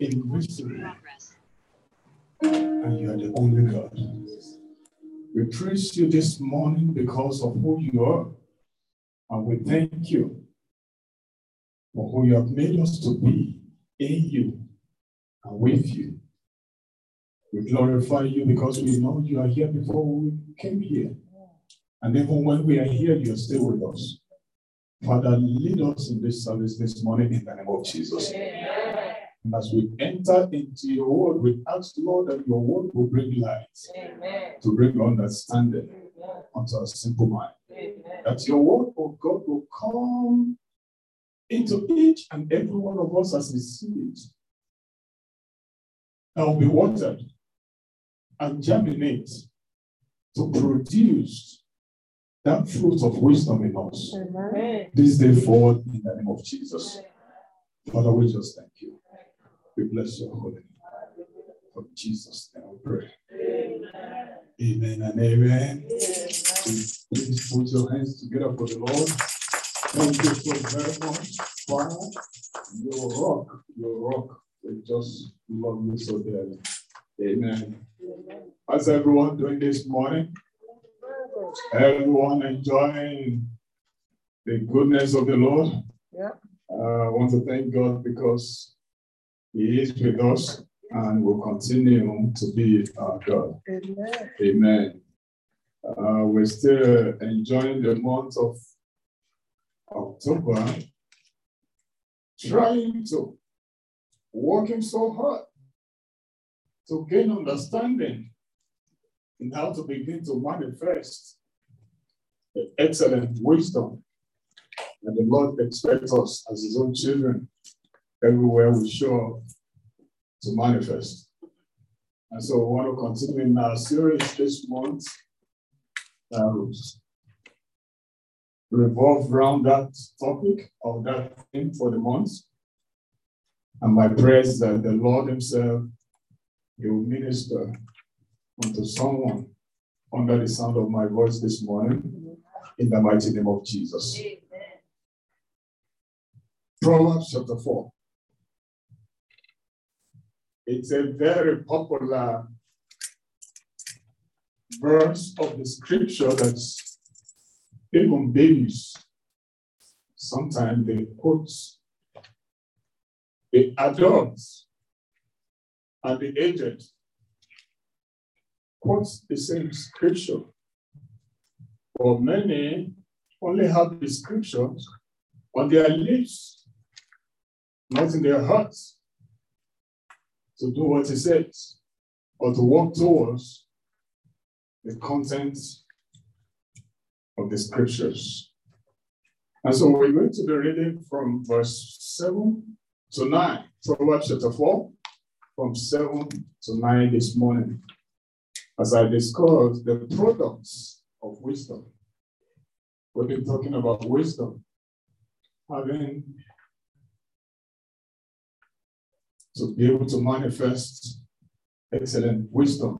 invisible, and you are the only God. We praise you this morning because of who you are, and we thank you for who you have made us to be in you and with you. We glorify you because we know you are here before we came here. And even when we are here, you are still with us. Father, lead us in this service this morning in the name of Jesus. Amen. And as we enter into your word, we ask, Lord, that your word will bring light, Amen. to bring understanding Amen. unto a simple mind. That your word, oh God, will come into each and every one of us as we see it. And will be watered and germinate to produce that fruit of wisdom in us. Amen. This day forward in the name of Jesus. Father, we just thank you. We bless your holy name. For Jesus' name we pray. Amen, amen and amen. amen. Please put your hands together for the Lord. Thank you so very much. Father, your rock, your rock. We just love you so dearly. Amen. amen. How's everyone doing this morning? Everyone enjoying the goodness of the Lord. Yeah. Uh, I want to thank God because He is with us and will continue to be our God. Amen. Amen. Uh, we're still enjoying the month of October, trying to, working so hard to gain understanding in how to begin to manifest the excellent wisdom that the Lord expects us as His own children everywhere we show to manifest. And so we want to continue in our series this month um, revolve around that topic of that theme for the month. And my prayer is that the Lord Himself, will minister unto someone under the sound of my voice this morning in the mighty name of Jesus. Amen. Proverbs chapter 4. It's a very popular verse of the scripture that's even babies sometimes they quote the adults and the aged quotes the same scripture. For many only have the scriptures on their lips, not in their hearts, to do what he says, or to walk towards the content of the scriptures. And so we're going to be reading from verse 7 to 9, Proverbs chapter 4, from 7 to 9 this morning as I discuss the products of wisdom. We've been talking about wisdom, having to be able to manifest excellent wisdom.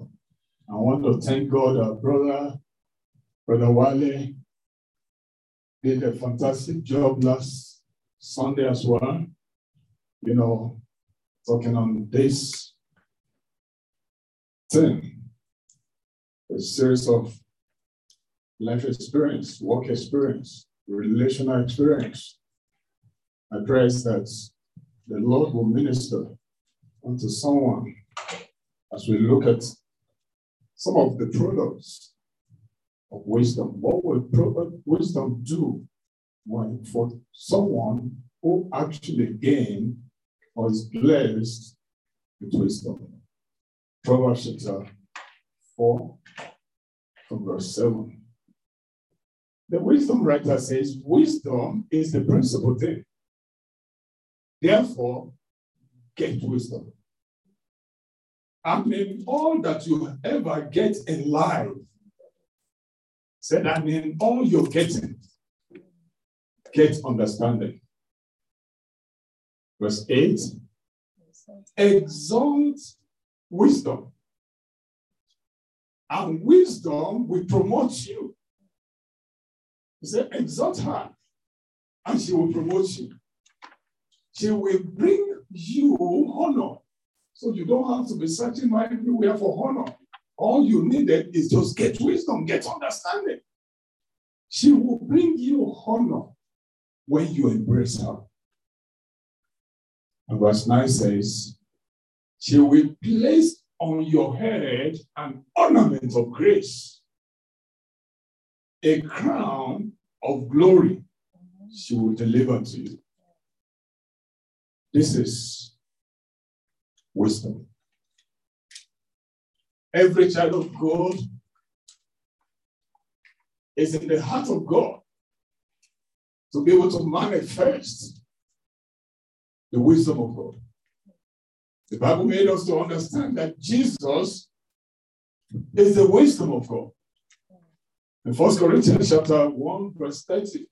I want to thank God, our brother, Brother Wale, did a fantastic job last Sunday as well. You know, talking on this thing a series of life experience, work experience, relational experience. I pray that the Lord will minister unto someone as we look at some of the products of wisdom. What will wisdom do when, for someone who actually gain or is blessed with wisdom? Proverbs chapter 4, from verse 7. The wisdom writer says, Wisdom is the principal thing. Therefore, get wisdom. I mean, all that you ever get in life, said, I mean, all you're getting, get understanding. Verse 8 exalt wisdom and wisdom will promote you. He said, exalt her, and she will promote you. She will bring you honor So you don't have to be searching everywhere for honor. All you needed is just get wisdom, get understanding. She will bring you honor when you embrace her. And verse 9 says, She will place on your head an ornament of grace, a crown of glory she will deliver to you. This is wisdom. Every child of God is in the heart of God to be able to manifest the wisdom of God. The Bible made us to understand that Jesus is the wisdom of God. In 1 Corinthians chapter 1, verse 30,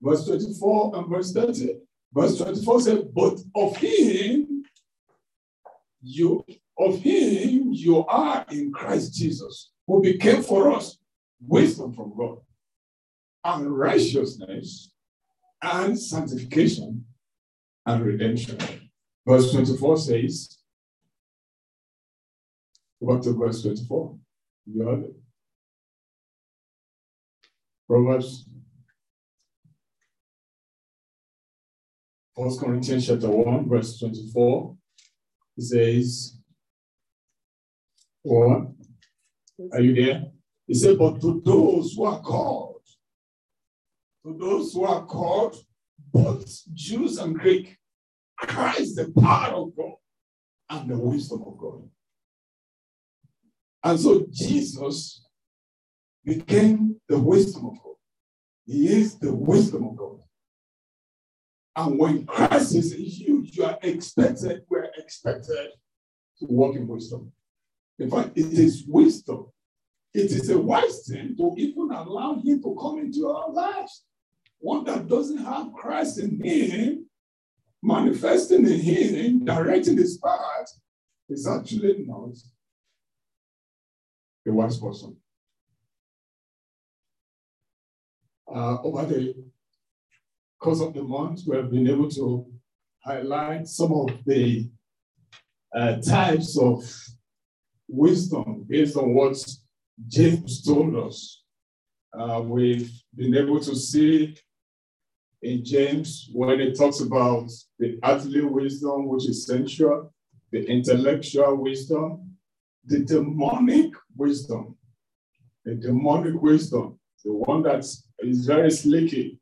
verse 24 and verse 30, verse 24 says, But of him you of him you are in Christ Jesus, who became for us wisdom from God, and righteousness, and sanctification, and redemption. Verse 24 says, go back to verse 24. You have it. Proverbs 1 Corinthians chapter 1, verse 24. It says, What? Are you there? He said, But to those who are called, to those who are called, both Jews and Greek, Christ, the power of God and the wisdom of God. And so Jesus became the wisdom of God. He is the wisdom of God. And when Christ is in you, are expected, we're expected to walk in wisdom. In fact, it is wisdom. It is a wise thing to even allow him to come into our lives. One that doesn't have Christ in him, manifesting in him, directing his path, is actually not a wise person. Uh, over the course of the month, we have been able to highlight some of the uh, types of wisdom based on what James told us. Uh, we've been able to see in James when it talks about the earthly wisdom, which is sensual, the intellectual wisdom, the demonic wisdom, the demonic wisdom, the one that is very slicky,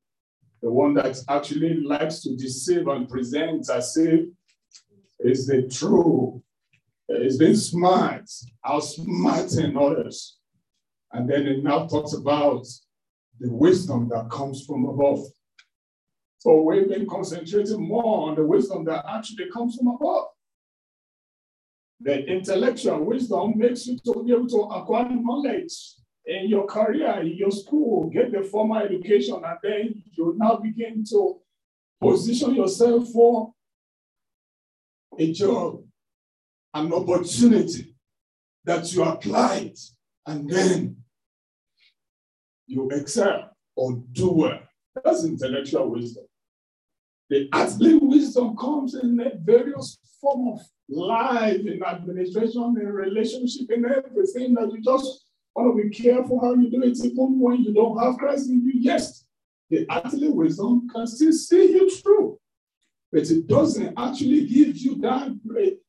the one that actually likes to deceive and present as if is the true, is being smart, outsmarting others. And then it now talks about the wisdom that comes from above. So we've been concentrating more on the wisdom that actually comes from above. The intellectual wisdom makes you to be able to acquire knowledge in your career, in your school, get the formal education, and then you now begin to position yourself for a job, an opportunity that you applied, and then you excel or do well. That's intellectual wisdom. The earthly wisdom comes in various form of life, in administration, in relationship, in everything that you just want to be careful how you do it, even when you don't have Christ in you. Yes, the earthly wisdom can still see you through, but it doesn't actually give you that,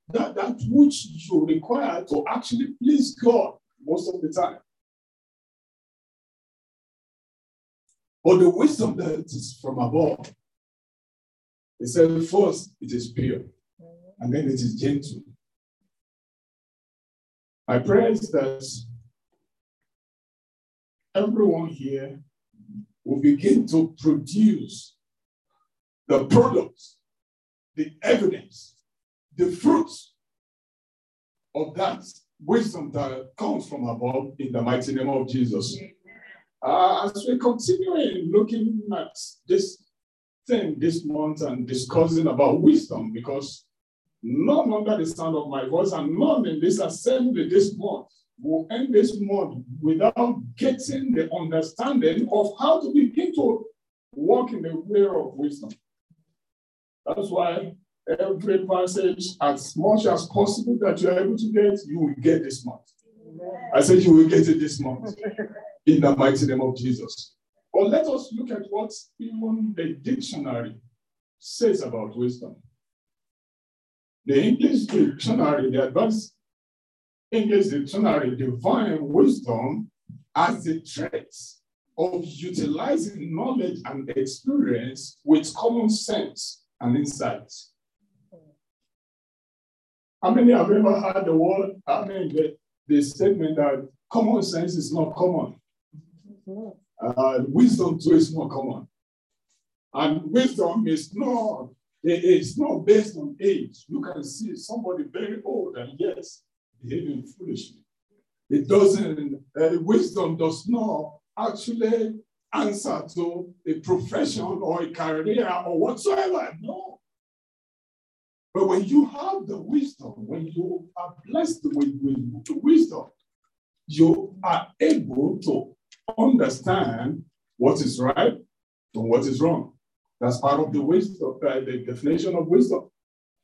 that, that which you require to actually please God most of the time. But the wisdom that is from above it said, first, it is pure, and then it is gentle. I pray that everyone here will begin to produce the products, the evidence, the fruits of that wisdom that comes from above in the mighty name of Jesus. Uh, as we continue looking at this thing this month and discussing about wisdom because none under the sound of my voice and none in this assembly this month will end this month without getting the understanding of how to begin to walk in the way of wisdom. That's why every passage as much as possible that you are able to get, you will get this month. I said you will get it this month in the mighty name of Jesus. But let us look at what even the dictionary says about wisdom. The English dictionary, the advanced Dictionary, define wisdom as the traits of utilizing knowledge and experience with common sense and insight. How many have ever heard the word, I mean, the, the statement that common sense is not common? Uh, wisdom too is not common. And wisdom is not, it's not based on age. You can see somebody very old and yes, behaving foolishly. It doesn't, uh, wisdom does not actually answer to a profession or a career or whatsoever. No. But when you have the wisdom, when you are blessed with, with wisdom, you are able to understand what is right and what is wrong. That's part of the wisdom, uh, the definition of wisdom.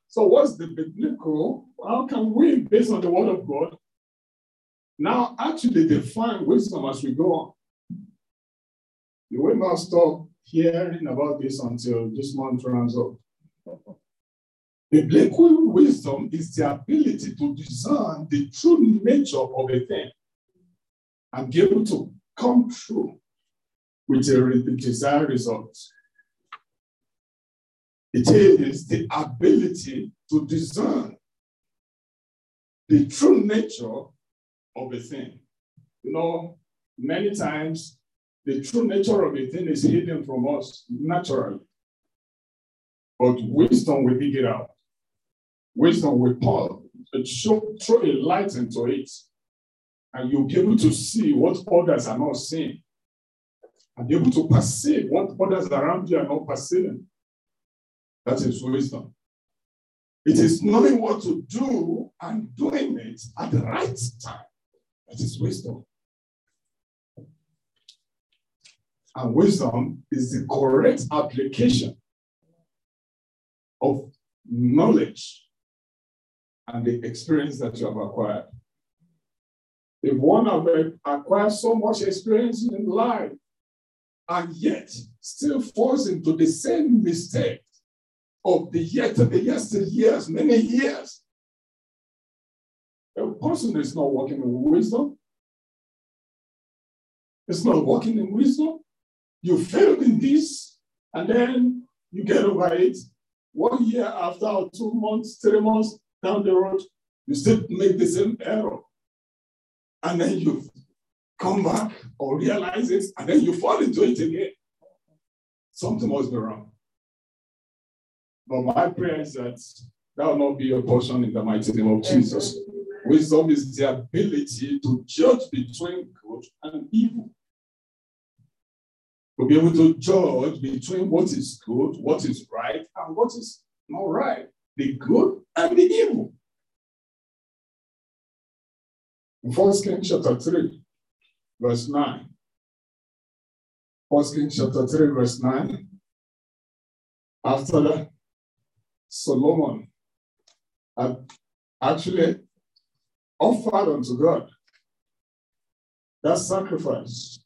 So, what's the biblical? How can we, based on the word of God, now actually define wisdom as we go on? You will not stop hearing about this until this month runs up. Biblical wisdom is the ability to discern the true nature of a thing and be able to come through with a desired result. It is the ability to discern the true nature of a thing. You know, many times the true nature of a thing is hidden from us naturally. But wisdom will dig it out. Wisdom will pour, uh, show, throw a light into it. And you'll be able to see what others are not seeing. And be able to perceive what others around you are not perceiving. That is wisdom. It is knowing what to do and doing it at the right time. That is wisdom. And wisdom is the correct application of knowledge and the experience that you have acquired. If one have acquired so much experience in life and yet still falls into the same mistake of the yet to the years, many years, a person is not working in wisdom. It's not working in wisdom. You failed in this, and then you get over it. One year after, or two months, three months down the road, you still make the same error. And then you come back or realize it, and then you fall into it again. Something must be wrong. But my prayer is that that will not be your portion in the mighty name of Jesus. Wisdom is the ability to judge between good and evil to be able to judge between what is good, what is right, and what is not right, the good and the evil. In 1 Kings chapter 3, verse 9. 1 Kings chapter 3, verse 9. After that, Solomon had actually offered unto God that sacrifice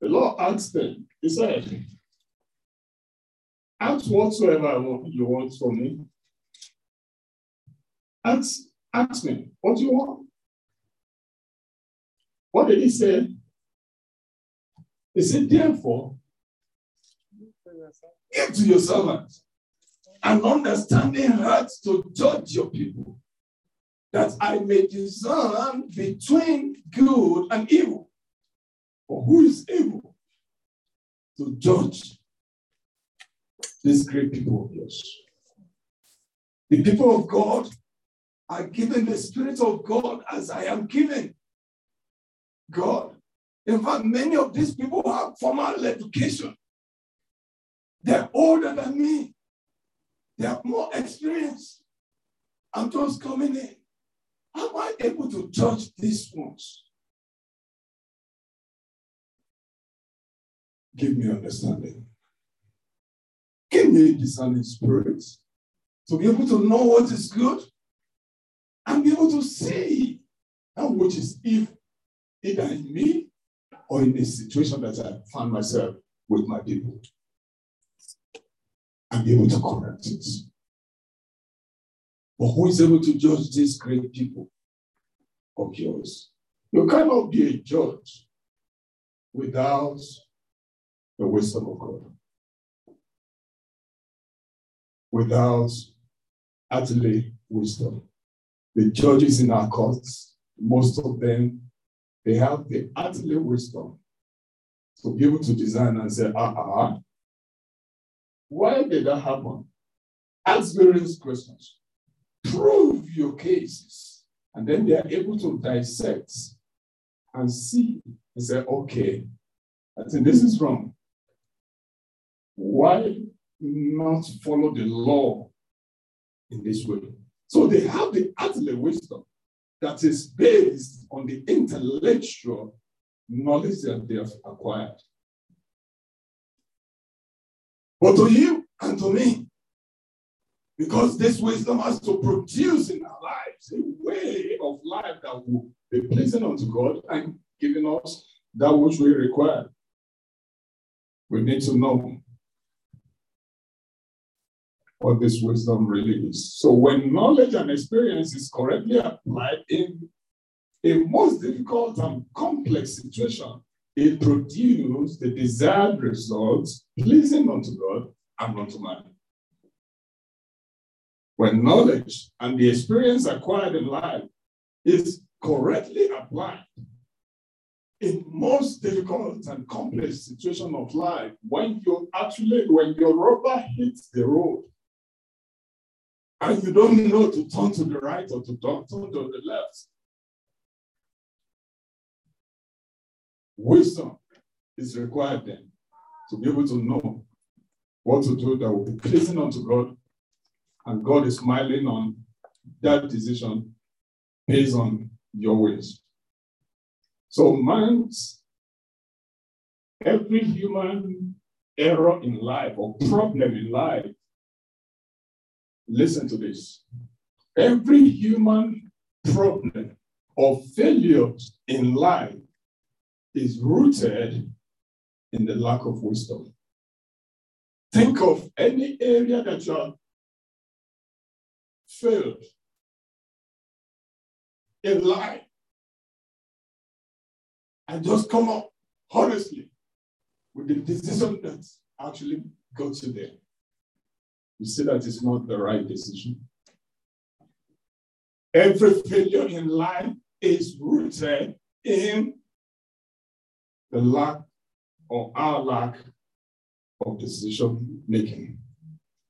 the Lord asked them, He said, Ask whatsoever you want from me. Ask, ask me, what do you want? What did he say? He said, Therefore, give to your servants an understanding heart to judge your people, that I may discern between good and evil. For who is able to judge these great people of yours? The people of God are given the Spirit of God as I am given. God. In fact, many of these people have formal education. They're older than me. They have more experience. I'm just coming in. Am I able to judge these ones? Give me understanding. Give me discerning spirit. to be able to know what is good and be able to see that which is evil, either in me or in the situation that I find myself with my people. And be able to correct it. But who is able to judge these great people of yours? You cannot be a judge without the wisdom of God. Without earthly wisdom. The judges in our courts, most of them, they have the earthly wisdom to be able to design and say, ah, ah, ah. Why did that happen? Ask various questions. Prove your cases. And then they are able to dissect and see and say, okay, I think this is wrong. Why not follow the law in this way? So they have the earthly wisdom that is based on the intellectual knowledge that they have acquired. But to you and to me, because this wisdom has to produce in our lives a way of life that will be pleasing unto God and giving us that which we require. We need to know what this wisdom really is. So when knowledge and experience is correctly applied in a most difficult and complex situation, it produces the desired results pleasing unto God and unto man. When knowledge and the experience acquired in life is correctly applied in most difficult and complex situation of life, when you actually, when your rubber hits the road, and you don't know to turn to the right or to turn to the left. Wisdom is required then to be able to know what to do that will be pleasing unto God, and God is smiling on that decision based on your ways. So, man's every human error in life or problem in life Listen to this. Every human problem or failure in life is rooted in the lack of wisdom. Think of any area that you have failed in life and just come up honestly with the decision that actually got you there you see that it's not the right decision. Every failure in life is rooted in the lack or our lack of decision making.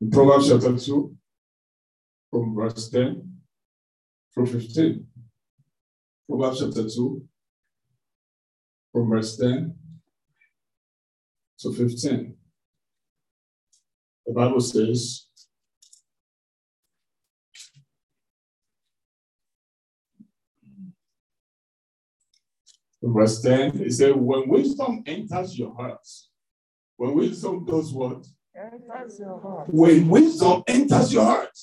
In Proverbs chapter 2, from verse 10 through 15. Proverbs chapter 2, from verse 10 to 15. The Bible says, verse 10, it says, When wisdom enters your heart, when wisdom does what? Enters your heart. When wisdom enters your heart,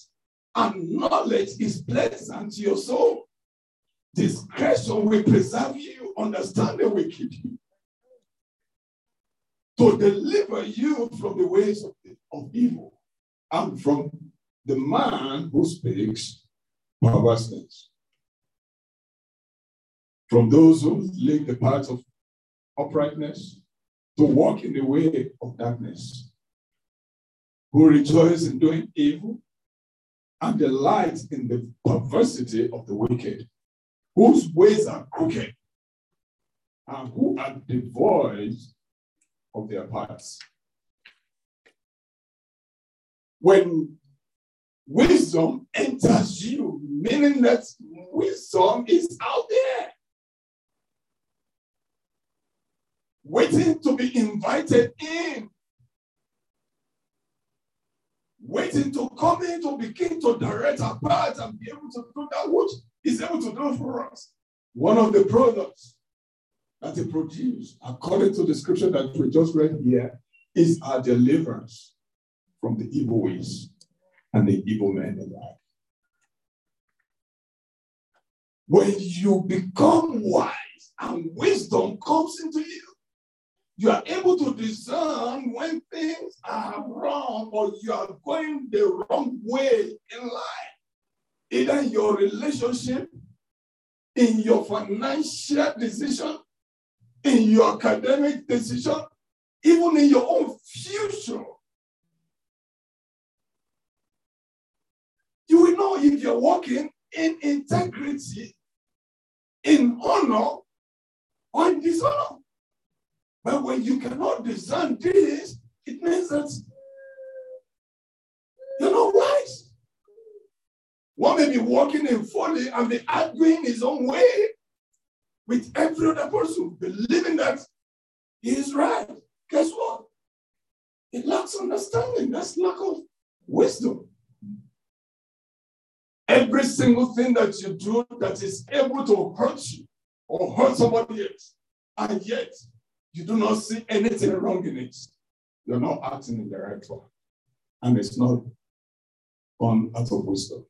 and knowledge is pleasant to your soul, discretion will preserve you, understanding will keep you to deliver you from the ways of, of evil and from the man who speaks perverseness. From those who live the path of uprightness to walk in the way of darkness, who rejoice in doing evil and delight in the perversity of the wicked, whose ways are crooked and who are devoid of their paths. When wisdom enters you, meaning that wisdom is out there, waiting to be invited in, waiting to come in to begin to direct our path and be able to do that which He's able to do for us. One of the products that He produced, according to the scripture that we just read here, is our deliverance from the evil ways and the evil men in life. When you become wise and wisdom comes into you, you are able to discern when things are wrong or you are going the wrong way in life. Either in your relationship, in your financial decision, in your academic decision, even in your own future. You will know if you're walking in integrity, in honor, or in dishonor. But when you cannot discern this, it means that you're not wise. One may be walking in folly and be arguing his own way with every other person, believing that he is right. Guess what? It lacks understanding. That's lack of wisdom. Every single thing that you do that is able to hurt you or hurt somebody else, and yet you do not see anything wrong in it, you're not acting in the right way. And it's not on out of wisdom.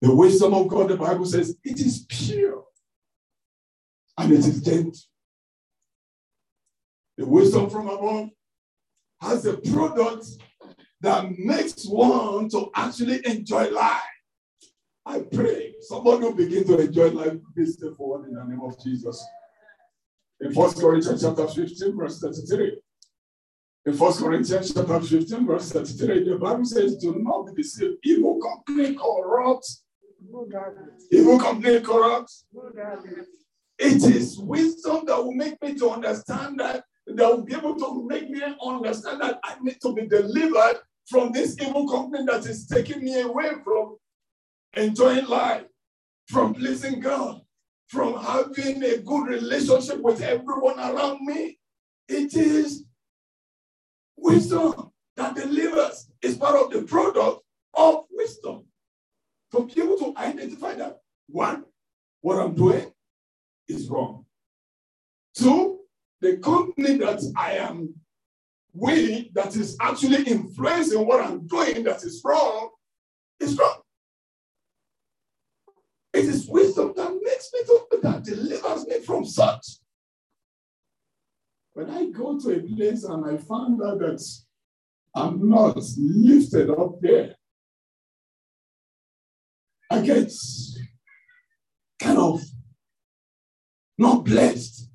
The wisdom of God, the Bible says, it is pure and it is gentle. The wisdom from above has a product that makes one to actually enjoy life. I pray somebody will begin to enjoy life this day forward in the name of Jesus. In 1 Corinthians chapter 15, verse 33. In 1 Corinthians chapter 15, verse 33, the Bible says, Do not be deceived. Evil company corrupts. Evil company corrupts. It is wisdom that will make me to understand that, that will be able to make me understand that I need to be delivered from this evil company that is taking me away from enjoying life, from pleasing God, from having a good relationship with everyone around me. It is wisdom that delivers. It's part of the product of wisdom. To be able to identify that one, what I'm doing is wrong. Two, the company that I am with that is actually influencing what I'm doing that is wrong is wrong. It is wisdom that makes me to, that delivers me from such. When I go to a place and I find out that I'm not lifted up there, I get kind of not blessed.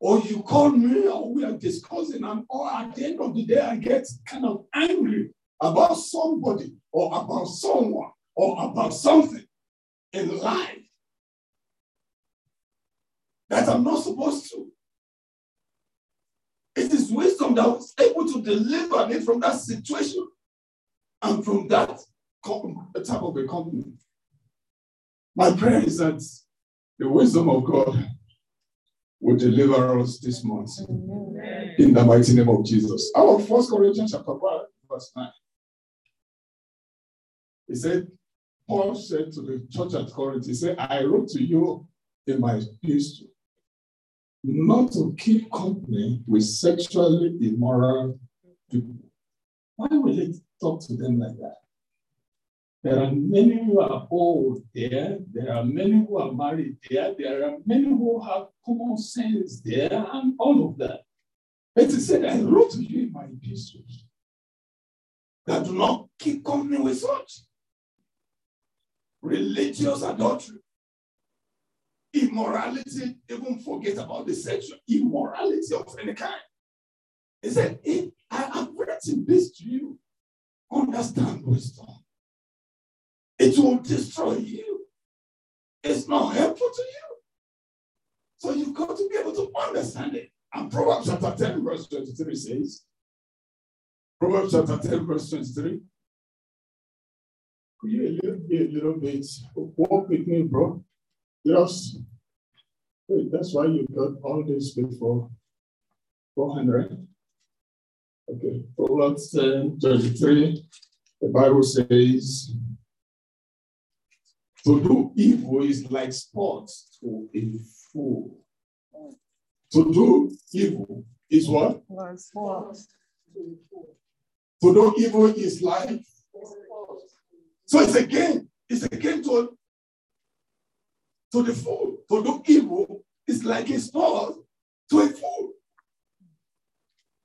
Or you call me or we are discussing, and or at the end of the day, I get kind of angry about somebody or about someone or about something in life that I'm not supposed to. It is wisdom that was able to deliver me from that situation and from that type of a company. My prayer is that the wisdom of God will deliver us this month in the mighty name of Jesus. Our first Corinthians chapter 1, verse 9. He said, Paul said to the church at Corinth, he said, I wrote to you in my history not to keep company with sexually immoral people. Why will he talk to them like that? There are many who are old there. There are many who are married there. There are many who have common sense there and all of that. But he said, I wrote to you in my epistles that do not keep company with such religious adultery, immorality, even forget about the sexual immorality of any kind. He said, I have written this to you. Understand wisdom. It will destroy you. It's not helpful to you. So you've got to be able to understand it. And Proverbs chapter 10, verse 23 says, Proverbs chapter 10, verse 23, could you a little bit, a little bit walk with me, bro? Wait, that's why you got all this before 400. Okay, Proverbs 10 33. The Bible says, To do evil is like sports to a fool. To do evil is what? Like sports. To do evil is life. So it's again, it's again to, to the fool. To do evil is like a sword to a fool.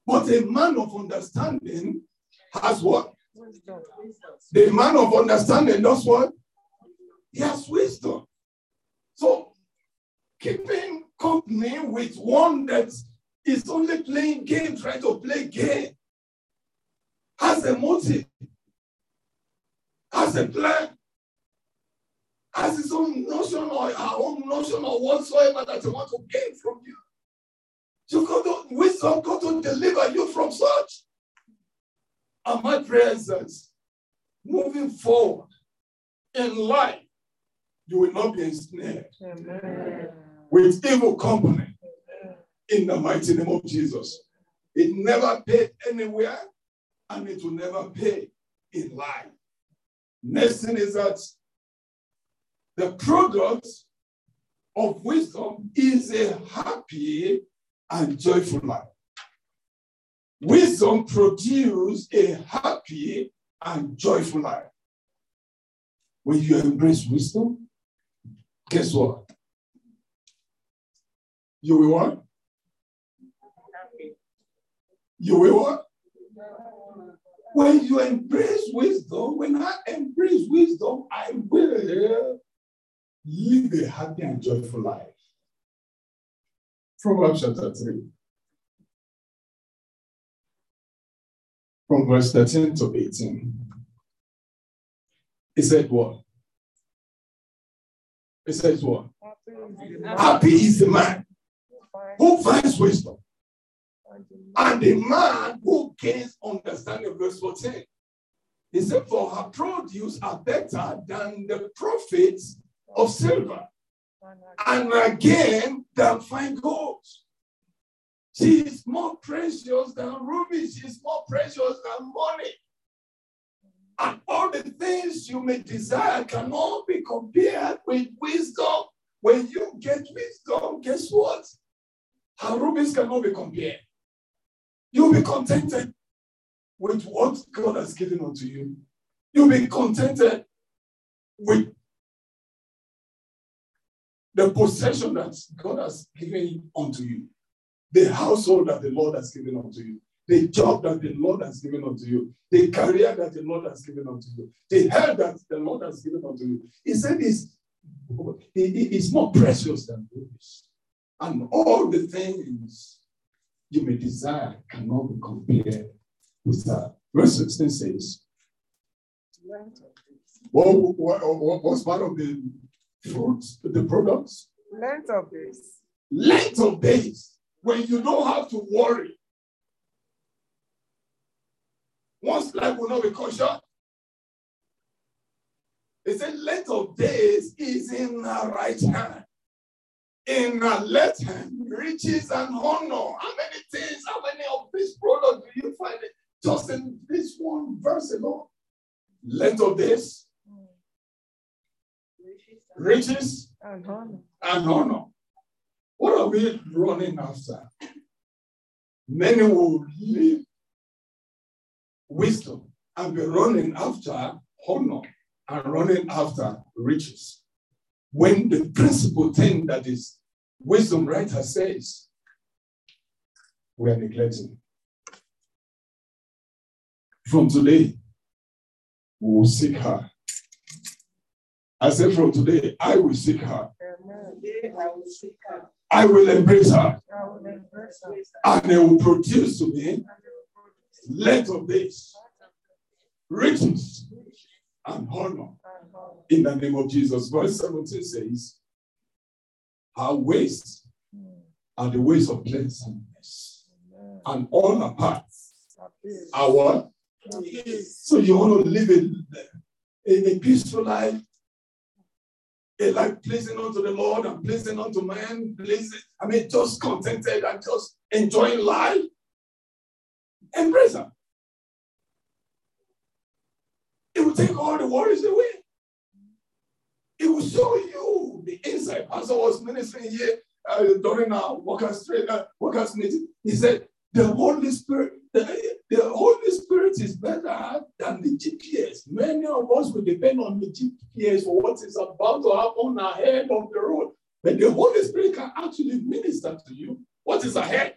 But a man of understanding has what? The man of understanding does what? He has wisdom. So keeping company with one that is only playing game, trying to play game, has a motive, has a plan, has his own notion or our own notion or whatsoever that he want to gain from you. You got to wisdom got to deliver you from such. And my presence moving forward in life, you will not be ensnared Amen. with evil company in the mighty name of Jesus. It never paid anywhere and it will never pay in life. Next thing is that the product of wisdom is a happy and joyful life. Wisdom produces a happy and joyful life. When you embrace wisdom, guess what? You will what? You will what? When you embrace wisdom, when I embrace wisdom, I will live a happy and joyful life. Proverbs chapter 3. From verse 13 to 18. He said what? He says what? Happy is the man who finds wisdom and the man who gains understanding. Verse 14. He said, For her produce are better than the profits of silver and again than fine gold. She is more precious than rubies. She is more precious than money. And all the things you may desire cannot be compared with wisdom. When you get wisdom, guess what? Her rubies cannot be compared. You'll be contented with what God has given unto you. You'll be contented with the possession that God has given unto you, the household that the Lord has given unto you, the job that the Lord has given unto you, the career that the Lord has given unto you, the health that the Lord has given unto you. He said it's, it's more precious than rubies. And all the things you may desire cannot be compared with that. Verse 16 says, what, what, what was part of the fruits, the products. Length of days. Length of days. When you don't have to worry. Once life will not be cut short. It said, length of days is in our right hand. In our left hand, riches and honor. How many things, how many of these products do you find it just in this one verse alone? Length of days, riches, and honor. and honor. What are we running after? Many will leave wisdom and be running after honor and running after riches. When the principal thing that is wisdom writer says, we are neglecting. From today, we will seek her I said, from today, I will seek her. I will embrace her. And it will produce to me length of days, riches, and honor. In the name of Jesus. Verse 17 says, Our ways hmm. are the ways of pleasantness, and all our paths are what? So you want to live a, a, a peaceful life a life pleasing unto the Lord and pleasing unto man, pleasing, I mean, just contented and just enjoying life. Embrace her. It will take all the worries away. It will show you the inside. Pastor was ministering here uh, during our workers, uh, workers meeting. He said, the Holy Spirit, the, the Holy Spirit is better than the GPS. Many of us will depend on the GPS for what is about to happen ahead of the road. But the Holy Spirit can actually minister to you what is ahead.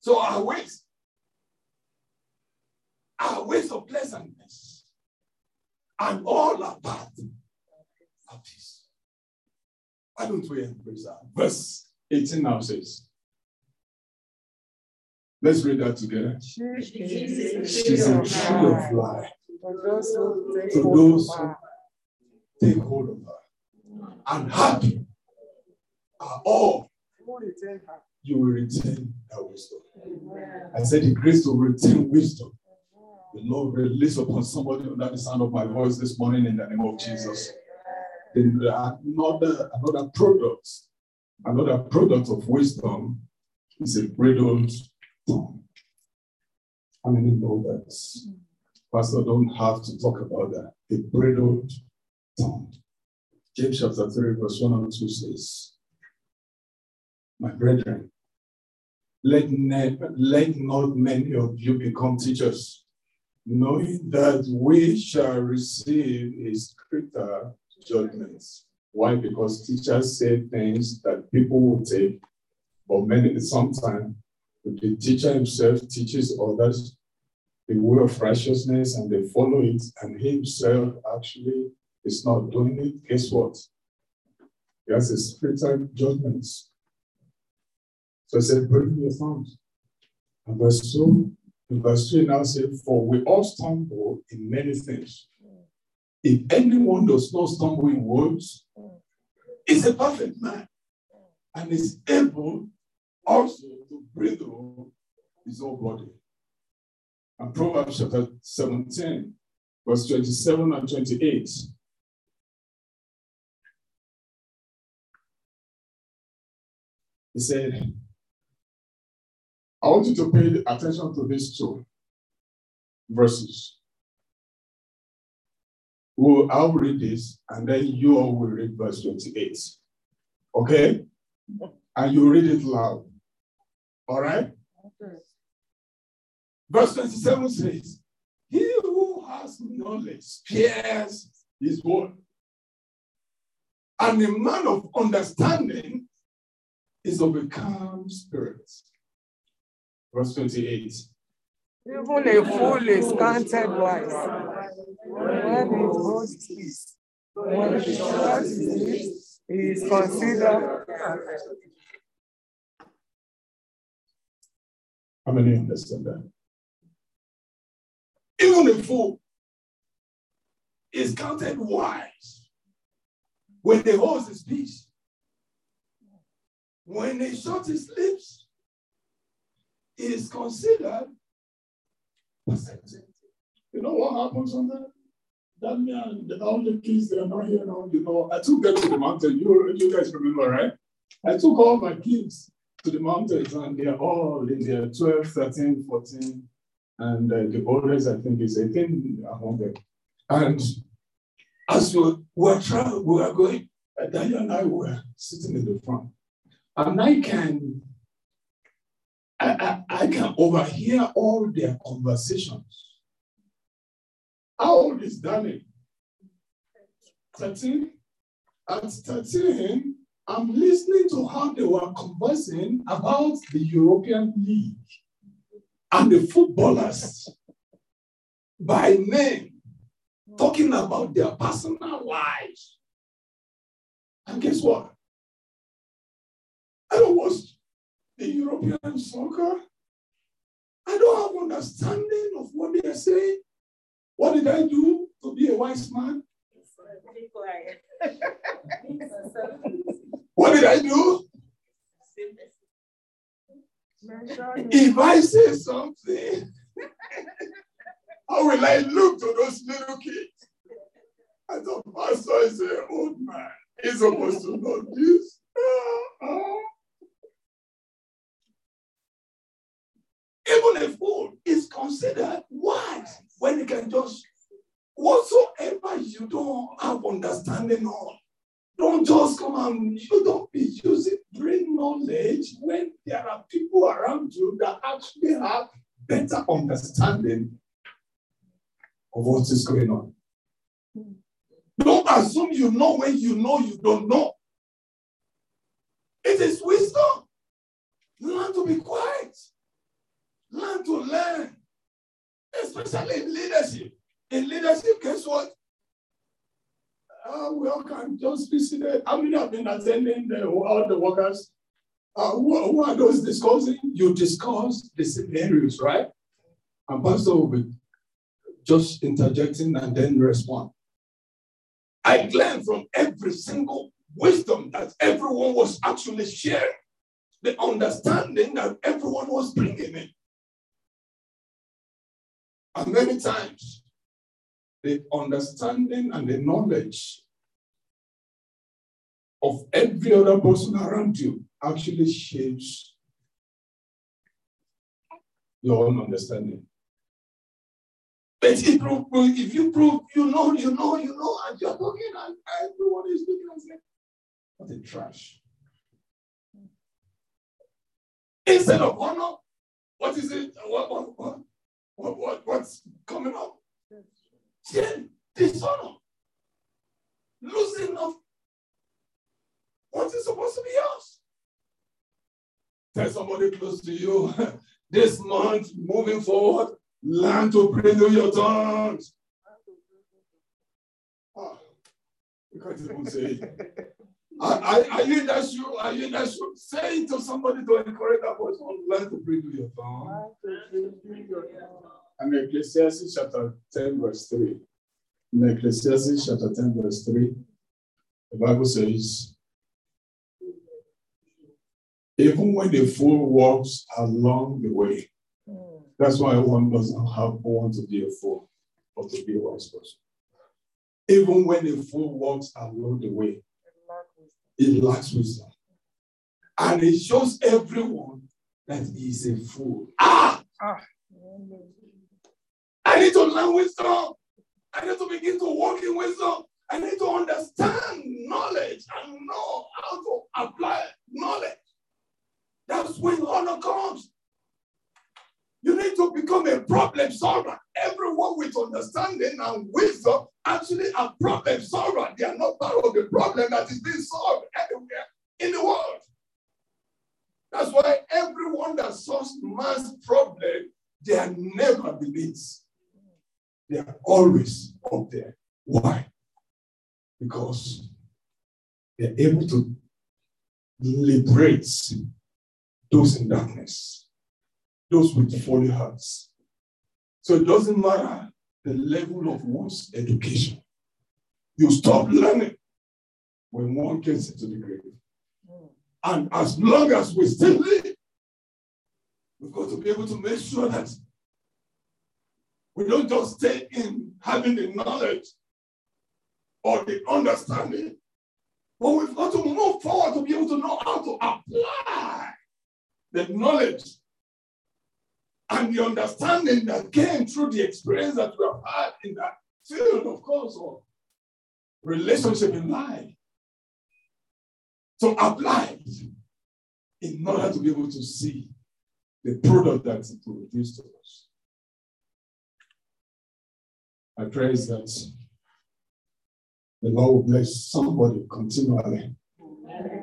So our ways, our ways of pleasantness, and all about of peace. Why don't we embrace that? Verse 18 now says, Let's read that together. She's a tree of life to those who take hold of her. And happy are all you will retain that wisdom. I said the grace to retain wisdom. The Lord release upon somebody under the sound of my voice this morning in the name of Jesus. Another, another product, another product of wisdom is a bridled. How many know that? Pastor don't have to talk about that. A bridled tongue. James chapter 3, verse 1 and 2 says, My brethren, let, ne- let not many of you become teachers, knowing that we shall receive a stricter judgment. Why? Because teachers say things that people will take, but many sometimes the teacher himself teaches others the way of righteousness and they follow it, and he himself actually is not doing it. Guess what? He has a spiritual judgment. So he said, Bring your thumbs. And verse 2, in verse 3 now said, For we all stumble in many things. If anyone does not stumble in words, is a perfect man and is able also to breathe through his whole body. And Proverbs chapter 17, verse 27 and 28. He said, I want you to pay attention to these two verses. Well, I'll read this and then you all will read verse 28. Okay? And you read it loud. All right? Okay. Verse 27 says, He who has knowledge spares his word. And a man of understanding is of a calm spirit. Verse 28. Even a fool is counted wise when it holds peace. When it shuts peace, he is considered How many understand that? Even a fool is counted wise when he holds his peace. When he shuts his lips, he is considered You know what happens on that? That man, all the kids that are not here now, you know, I took them to the mountain. You, you guys remember, right? I took all my kids to the mountains and they're all in their 12, 13, 14, and uh, the oldest, I think, is 18 among them. And as we were traveling, we were going, uh, Daniel and I were sitting in the front. And I can, I, I, I can overhear all their conversations. How old is Daniel? 13? At 13, I'm listening to how they were conversing about the European League and the footballers by name, talking about their personal lives. And guess what? I don't watch the European soccer. I don't have understanding of what they are saying. What did I do to be a wise man? what did I do? If I say something, how will I look to those little kids? I thought Pastor is an old man. He's supposed to know this. Even a fool is considered wise when he can just whatsoever you don't have understanding on, don't just come and you don't be using brain knowledge when there are people around you that actually have better understanding of what is going on. Don't assume you know when you know you don't know. It is wisdom. Learn to be quiet. Learn to learn. Especially in leadership. In leadership, guess what? Uh, we all can just be seated. How many have been attending the, all the workers? Uh, who, who, are those discussing? You discuss the scenarios, right? And Pastor will be just interjecting and then respond. I learned from every single wisdom that everyone was actually sharing, the understanding that everyone was bringing in. And many times, the understanding and the knowledge of every other person around you actually shapes your own understanding. But if you, prove, if you prove you know, you know, you know, and you're talking, and everyone is looking and saying, what a trash. Instead of oh, honor, what is it? What, what, what, what what's coming up? Shame, dishonor, losing of what is supposed to be yours. Tell somebody close to you this month, moving forward, learn to pray through your tongues. Oh, you can't even say it. Are, are, you in that shoe? Are you in that shoe? Say it to somebody to encourage that person. Learn to pray through your tongue. And Ecclesiastes chapter 10, verse 3. In Ecclesiastes chapter 10, verse 3, the Bible says, even when the fool walks along the way, that's why one doesn't have want to be a fool, but to be a wise person. Even when the fool walks along the way, he lacks wisdom. And it shows everyone that he is a fool. Ah! ah. Need to learn wisdom. I need to begin to walk in wisdom. I need to understand knowledge and know how to apply knowledge. That's when honor comes. You need to become a problem solver. Everyone with understanding and wisdom actually a problem solver. They are not part of the problem that is being solved anywhere in the world. That's why everyone that solves man's problem, they are never beneath. They are always up there. Why? Because they're able to liberate those in darkness, those with folly hearts. So it doesn't matter the level of one's education. You stop learning when one gets into the grave. And as long as we still live, we've got to be able to make sure that we don't just stay in having the knowledge or the understanding, but we've got to move forward to be able to know how to apply the knowledge and the understanding that came through the experience that we have had in that field, of course, or relationship in life. So apply it in order to be able to see the product that it produces to us. I pray that the Lord bless somebody continually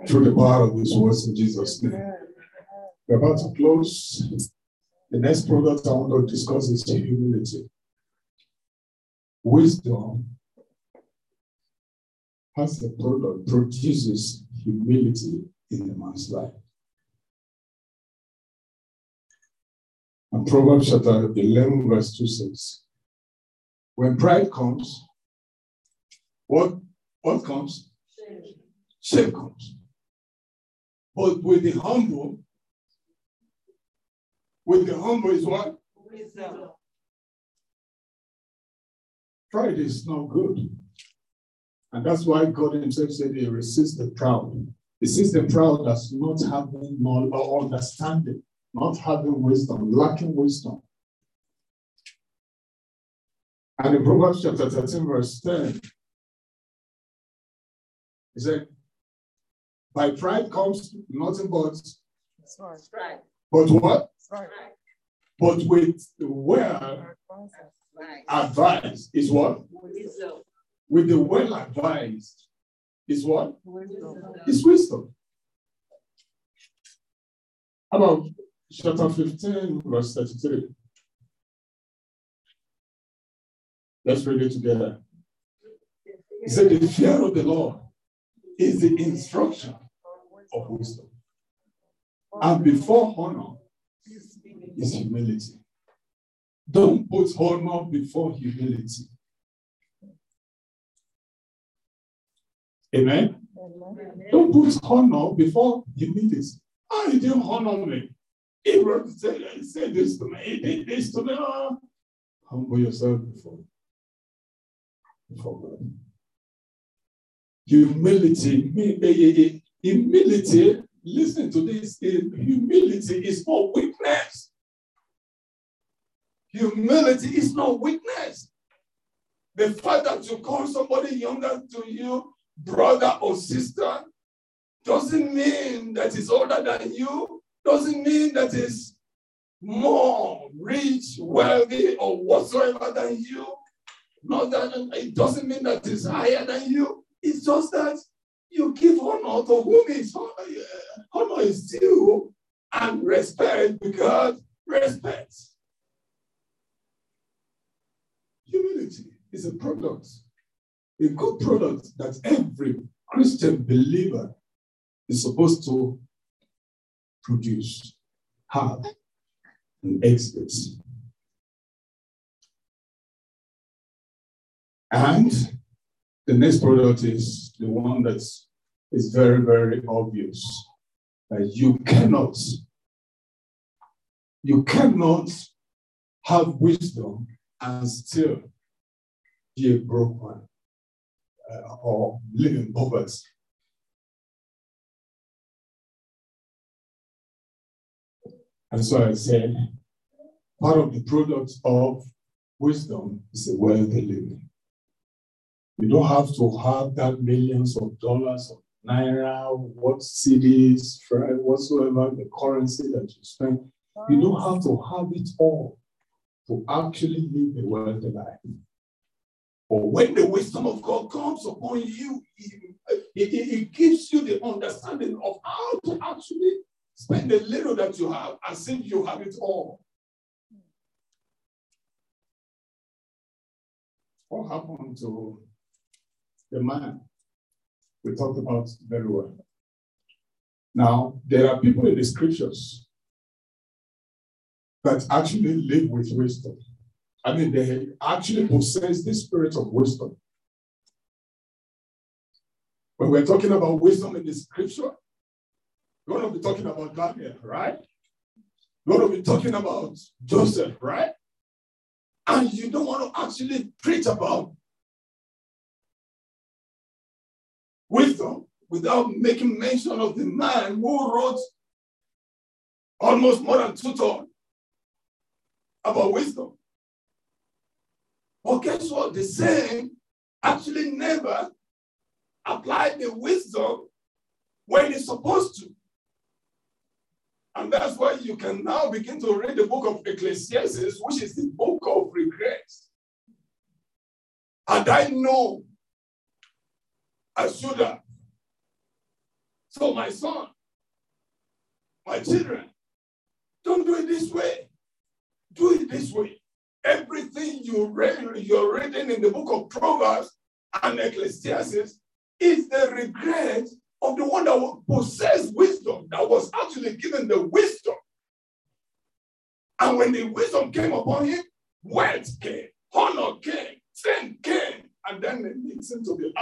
through the power of His words in Jesus' name. We're about to close. The next product I want to discuss is humility. Wisdom has a product, produces humility in a man's life. And Proverbs chapter 11, verse 2 says, When pride comes, what, what comes? Shame. Comes. But with the humble, with the humble is what? Pride is not good. And that's why God Himself said He resists the proud. He sees the proud as not having knowledge or understanding, not having wisdom, lacking wisdom. And in Proverbs chapter 13, verse 10, he said, By pride comes nothing but. But what? But with well advised is what? With the well advised is what? Is wisdom. How about chapter 15, verse 33? Let's read it together. He said, The fear of the Lord is the instruction of wisdom. And before honor is humility. Don't put honor before humility. Amen? Amen. Don't put honor before humility. He didn't honor me. He said, said this to me. He did this to me. Oh. Humble yourself before, before God. Humility, eh, eh, eh, humility, listen to this. Humility is not weakness. Humility is not weakness. The fact that you call somebody younger to you brother or sister doesn't mean that he's older than you, doesn't mean that he's more rich, wealthy, or whatsoever than you. Not that it doesn't mean that he's higher than you. It's just that you give honor to whom is uh, honor is due and respect because respect. Humility is a product, a good product that every Christian believer is supposed to produce, have, and exhibit. And the next product is the one that is very, very obvious that you cannot, you cannot have wisdom and still be a broke man uh, or live in poverty. And so I said, part of the product of wisdom is a wealthy living. You don't have to have that millions of dollars of naira, what cedis, whatsoever the currency that you spend. You don't have to have it all to actually live a wealthy life. But when the wisdom of God comes upon you, it, it, it, gives you the understanding of how to actually spend the little that you have as if you have it all. What happened to the man we talked about very well? Now, there are people in the scriptures that actually live with wisdom. I mean, they actually possess the spirit of wisdom. When we're talking about wisdom in the scripture, we're going to be talking about Daniel, right? We're going to be talking about Joseph, right? And you don't want to actually preach about wisdom without making mention of the man who wrote almost more than two tons about wisdom. But guess what? The same actually never applied the wisdom when it's supposed to. And that's why you can now begin to read the book of Ecclesiastes, which is the book of regrets. And I know I have. So, my son, my children, don't do it this way. Do it this way. Everything you read, you're reading in the book of Proverbs and Ecclesiastes is the regret of the one that possessed wisdom, that was actually given the wisdom. And when the wisdom came upon him, wealth came, honor came, fame came, and then it leads him to be.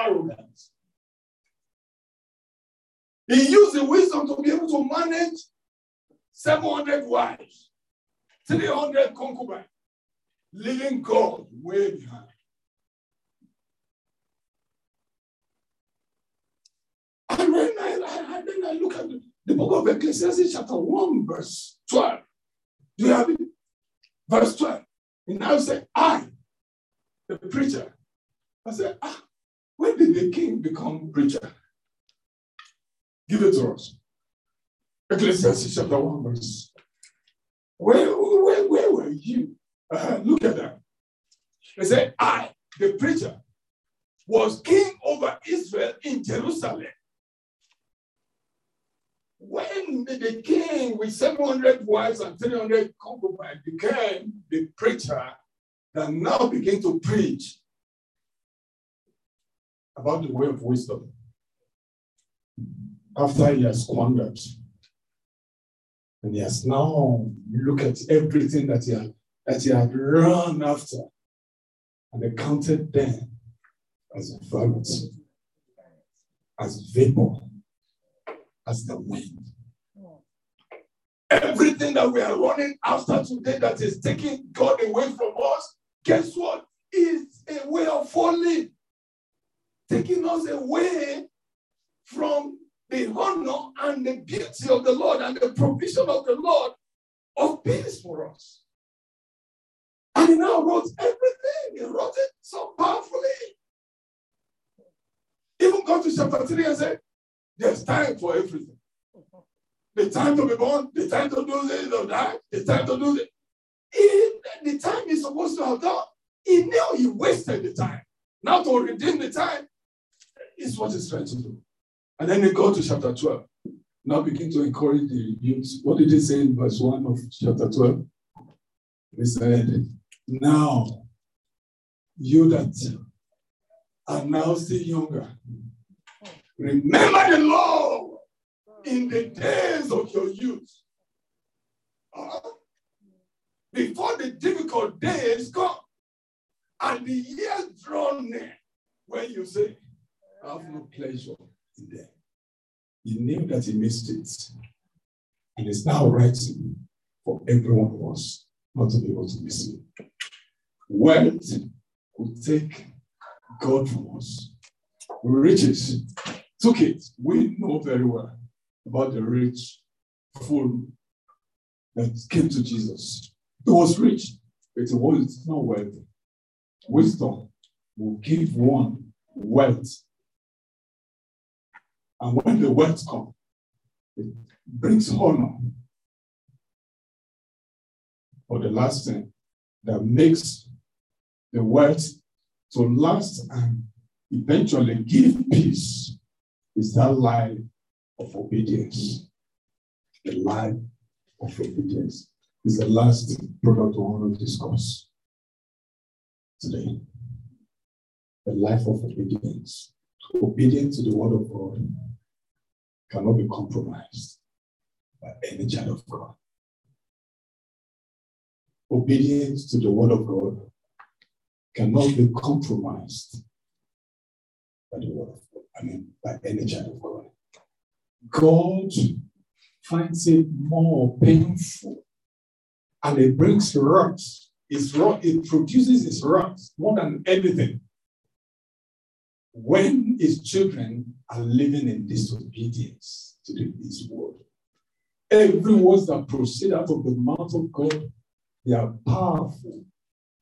He used the wisdom to be able to manage 700 wives, 300 concubines, leaving God way behind. And then I, I, then I look at the, the book of Ecclesiastes, chapter 1, verse 12. Do you have it? Verse 12. And now say, I, the preacher. I said, ah, when did the king become preacher? Give it to us. Ecclesiastes chapter 1, verse Where, where, where were you? Uh, look at that. He said, I, the preacher, was king over Israel in Jerusalem. When the king with 700 wives and 300 concubines became the preacher that now began to preach about the way of wisdom, after he has squandered, and he has now look at everything that he had that he had run after, and they counted them as vanity, as vapor, as the wind. Everything that we are running after today that is taking God away from us, guess what? Is a way of falling, taking us away from the honor and the beauty of the Lord and the provision of the Lord of peace for us. And he now wrote everything. He wrote it so powerfully. Even go to chapter 3 and say, there's time for everything. The time to be born, the time to do this or that, the time to do this. the time he's supposed to have done, he knew he wasted the time. Now to redeem the time is what he's trying to do. And then they go to chapter 12. Now begin to encourage the youth. What did he say in verse 1 of chapter 12? He said, Now, you that are now still younger, remember the Lord in the days of your youth. Uh, before the difficult days come and the years draw near, when you say, I have no pleasure in them. He knew that he missed it. And it's now writing for every one of us not to be able to miss it. Wealth will take God from us. Riches took it. We know very well about the rich fool that came to Jesus. He was rich, but it was not wealthy. Wisdom will give one wealth and when the wealth comes, it brings honor. But the last thing that makes the wealth to last and eventually give peace is that life of obedience. The life of obedience is the last product we want to discuss today. The life of obedience. Obedience to the word of God cannot be compromised by any child of God. Obedience to the word of God cannot be compromised by the word of God. I mean, by any child of God. God finds it more painful and it brings rot, it produces its rot more than anything when his children are living in disobedience to his word. Every word that proceed out of the mouth of God, they are powerful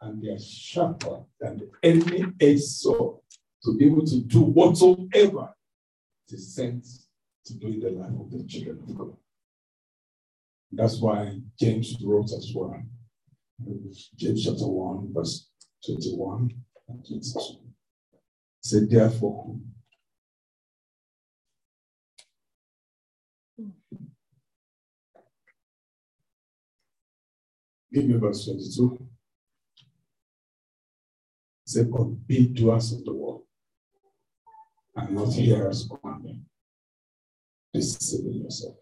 and they are sharper than any edged sword to be able to do whatsoever it is sent to do in the life of the children of God. That's why James wrote as well. James chapter 1, verse 21 and 22. Say, therefore, give me verse 22. Say, but be doers of the word and not hearers only, deceiving yourself.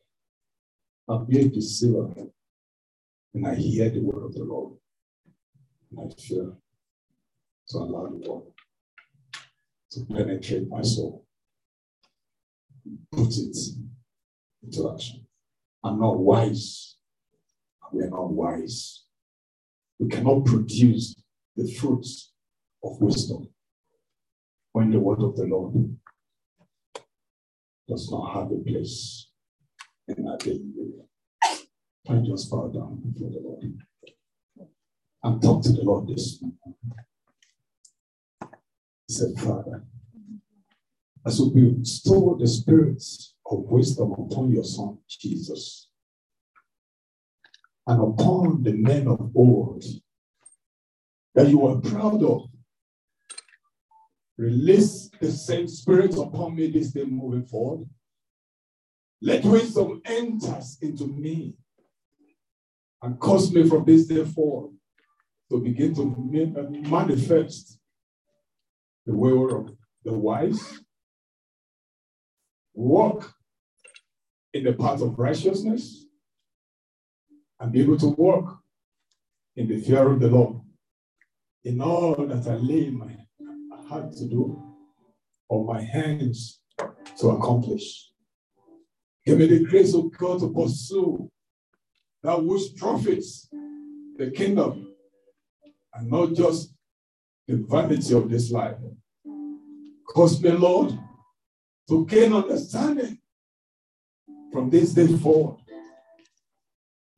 I'll be a deceiver and I hear the word of the Lord and I fear to allow the word to penetrate my soul. Put it into action. I'm not wise. We are not wise. We cannot produce the fruits of wisdom when the word of the Lord does not have a place in our daily living. I just bow down before the Lord and talk to the Lord this morning said, Father, as we bestow the spirits of wisdom upon your son, Jesus, and upon the men of old that you are proud of. Release the same spirit upon me this day moving forward. Let wisdom enters into me and cause me from this day forward to begin to manifest the way of the wise, walk in the path of righteousness, and be able to walk in the fear of the Lord in all that I lay my heart to do or my hands to accomplish. Give me the grace of God to pursue that which profits the kingdom and not just the vanity of this life. Cause me, Lord, to gain understanding from this day forward,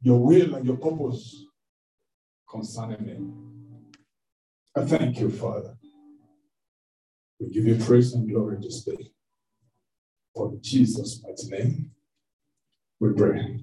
your will and your purpose concerning me. I thank you, Father. We give you praise and glory this day. For Jesus' mighty name, we pray.